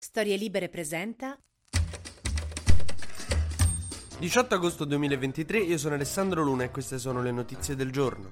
Storie Libere presenta 18 agosto 2023, io sono Alessandro Luna e queste sono le notizie del giorno.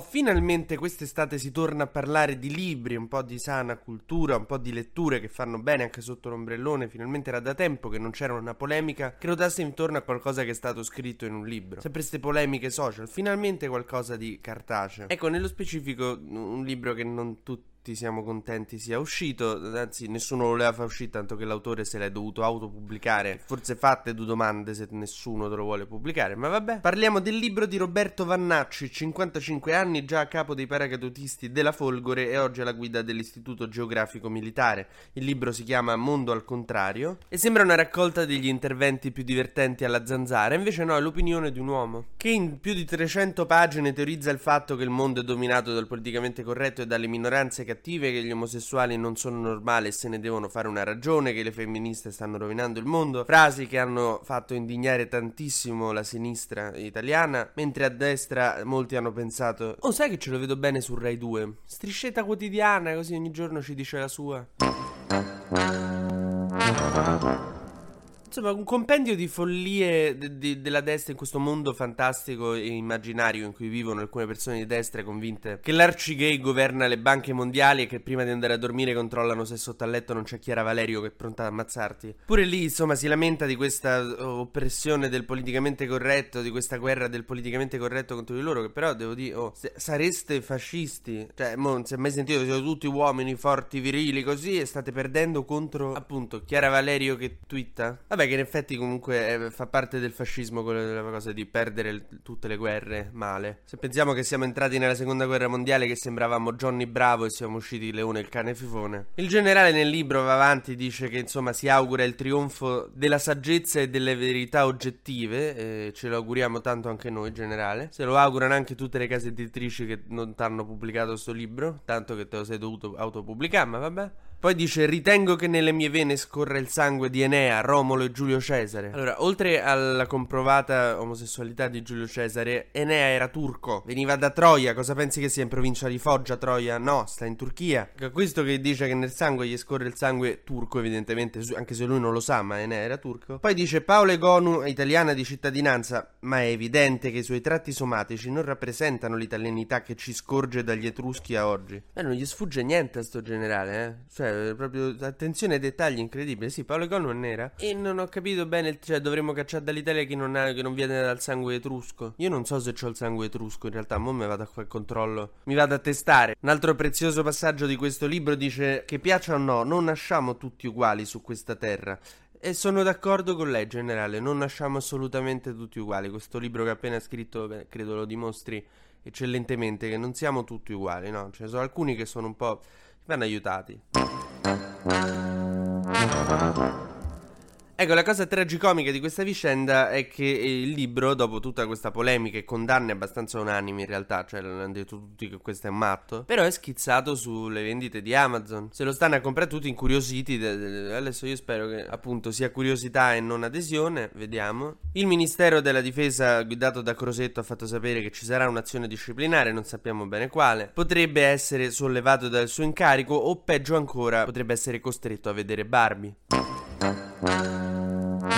Finalmente quest'estate si torna a parlare di libri, un po' di sana cultura, un po' di letture che fanno bene anche sotto l'ombrellone. Finalmente era da tempo che non c'era una polemica che rotasse intorno a qualcosa che è stato scritto in un libro. Sempre queste polemiche social, finalmente qualcosa di cartaceo. Ecco, nello specifico un libro che non tutti tutti siamo contenti sia uscito, anzi nessuno lo voleva far uscire tanto che l'autore se l'è dovuto autopubblicare, forse fatte due domande se nessuno te lo vuole pubblicare, ma vabbè. Parliamo del libro di Roberto Vannacci, 55 anni, già a capo dei paracadutisti della Folgore e oggi alla guida dell'Istituto Geografico Militare. Il libro si chiama Mondo al contrario e sembra una raccolta degli interventi più divertenti alla zanzara, invece no, è l'opinione di un uomo che in più di 300 pagine teorizza il fatto che il mondo è dominato dal politicamente corretto e dalle minoranze che cattive, che gli omosessuali non sono normali e se ne devono fare una ragione, che le femministe stanno rovinando il mondo, frasi che hanno fatto indignare tantissimo la sinistra italiana, mentre a destra molti hanno pensato, oh sai che ce lo vedo bene su Rai 2, striscetta quotidiana, così ogni giorno ci dice la sua. Insomma, un compendio di follie de- de- della destra in questo mondo fantastico e immaginario in cui vivono alcune persone di destra convinte che l'arcigay governa le banche mondiali e che prima di andare a dormire controllano se sotto al letto non c'è Chiara Valerio che è pronta ad ammazzarti. Pure lì, insomma, si lamenta di questa oppressione del politicamente corretto, di questa guerra del politicamente corretto contro di loro, che però devo dire, oh, sareste fascisti. Cioè, mo, non si è mai sentito, siete tutti uomini forti, virili, così, e state perdendo contro, appunto, Chiara Valerio che twitta. Vabbè, Vabbè, che in effetti comunque eh, fa parte del fascismo quella cosa di perdere tutte le guerre male. Se pensiamo che siamo entrati nella seconda guerra mondiale che sembravamo Johnny Bravo e siamo usciti Leone il cane fifone. Il generale nel libro va avanti, dice che insomma si augura il trionfo della saggezza e delle verità oggettive. E ce lo auguriamo tanto anche noi, generale. Se lo augurano anche tutte le case editrici che non ti hanno pubblicato questo libro, tanto che te lo sei dovuto autopubblicare, ma vabbè. Poi dice: Ritengo che nelle mie vene scorra il sangue di Enea, Romolo e Giulio Cesare. Allora, oltre alla comprovata omosessualità di Giulio Cesare, Enea era turco, veniva da Troia. Cosa pensi che sia in provincia di Foggia, Troia? No, sta in Turchia. Questo che dice che nel sangue gli scorre il sangue turco, evidentemente, anche se lui non lo sa, ma Enea era turco. Poi dice: Paolo Egonu è italiana di cittadinanza, ma è evidente che i suoi tratti somatici non rappresentano l'italianità che ci scorge dagli Etruschi a oggi. Beh, non gli sfugge niente a sto generale, eh? Cioè cioè, proprio attenzione ai dettagli incredibile. Sì, Paolo non era. E non ho capito bene, cioè, dovremmo cacciare dall'Italia chi non, ha, che non viene dal sangue etrusco. Io non so se ho il sangue etrusco, in realtà, mo mi vado a quel controllo. Mi vado a testare. Un altro prezioso passaggio di questo libro dice che piaccia o no, non nasciamo tutti uguali su questa terra. E sono d'accordo con lei, generale, non nasciamo assolutamente tutti uguali. Questo libro che ha appena scritto, credo lo dimostri eccellentemente, che non siamo tutti uguali, no? Ce ne sono alcuni che sono un po'... vanno aiutati. Ecco, la cosa tragicomica di questa vicenda è che il libro, dopo tutta questa polemica e condanne abbastanza unanimi in realtà, cioè l'hanno detto tutti che questo è un matto, però è schizzato sulle vendite di Amazon. Se lo stanno a comprare tutti incuriositi, adesso io spero che appunto sia curiosità e non adesione, vediamo. Il Ministero della Difesa, guidato da Crosetto, ha fatto sapere che ci sarà un'azione disciplinare, non sappiamo bene quale. Potrebbe essere sollevato dal suo incarico o peggio ancora, potrebbe essere costretto a vedere Barbie.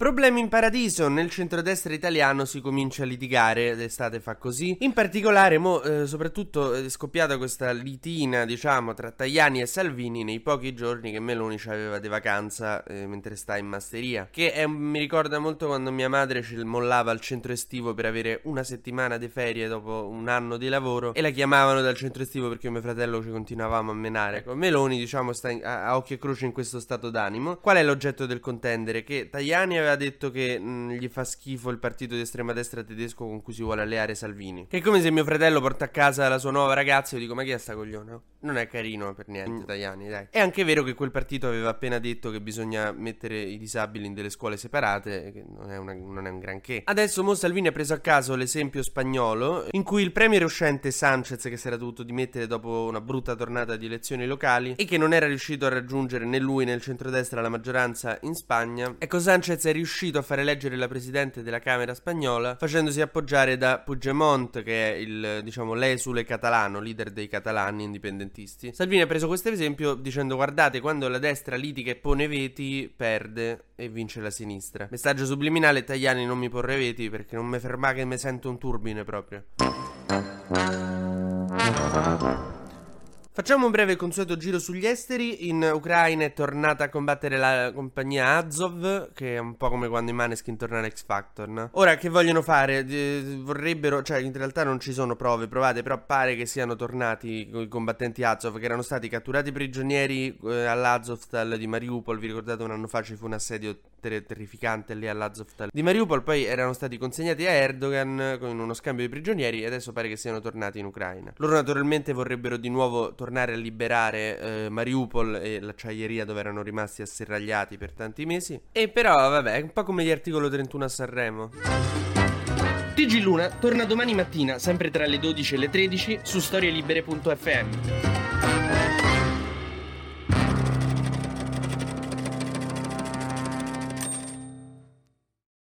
Problemi in paradiso, nel centrodestra italiano si comincia a litigare, l'estate fa così. In particolare, mo, eh, soprattutto è scoppiata questa litina, diciamo, tra Tajani e Salvini nei pochi giorni che Meloni aveva di vacanza eh, mentre sta in masseria. Che è, mi ricorda molto quando mia madre ci mollava al centro estivo per avere una settimana di ferie dopo un anno di lavoro e la chiamavano dal centro estivo perché io e mio fratello ci continuavamo a menare. Ecco, Meloni, diciamo, sta in, a, a occhio e croce in questo stato d'animo. Qual è l'oggetto del contendere? Che Tajani aveva aveva detto che mh, mm, gli fa schifo il partito di estrema destra tedesco con cui si vuole alleare Salvini. Che è come se mio fratello porta a casa la sua nuova ragazza e io dico ma chi è sta coglione? non è carino per niente, Tajani, dai. È anche vero che quel partito aveva appena detto che bisogna mettere i disabili in delle scuole separate, che non è, una, non è un granché. Adesso Mo Salvini ha preso a caso l'esempio spagnolo, in cui il premier uscente Sanchez, che si era dovuto dimettere dopo una brutta tornata di elezioni locali, e che non era riuscito a raggiungere né lui né il centrodestra la maggioranza in Spagna, ecco Sanchez è riuscito a fare eleggere la presidente della Camera spagnola facendosi appoggiare da Puigdemont, che è il, diciamo, l'esule catalano, leader dei catalani indipendenti indipendentisti. Salvini ha preso questo esempio dicendo guardate quando la destra litiga e pone veti perde e vince la sinistra. Messaggio subliminale Tajani non mi porre veti perché non mi ferma che mi sento un turbine proprio. Facciamo un breve consueto giro sugli esteri. In Ucraina è tornata a combattere la compagnia Azov, che è un po' come quando i Maneskin tornano X Factor, no? Ora, che vogliono fare? vorrebbero, cioè in realtà non ci sono prove provate, però pare che siano tornati i combattenti Azov, che erano stati catturati prigionieri eh, all'Azovstal di Mariupol. Vi ricordate un anno fa ci fu un assedio ter- terrificante lì all'Azovstal di Mariupol, poi erano stati consegnati a Erdogan con uno scambio di prigionieri e adesso pare che siano tornati in Ucraina. Loro naturalmente vorrebbero di nuovo tornare a liberare eh, Mariupol e l'acciaieria dove erano rimasti asserragliati per tanti mesi. E però, vabbè, un po' come gli articolo 31 a Sanremo. TG Luna torna domani mattina, sempre tra le 12 e le 13, su storielibere.fm.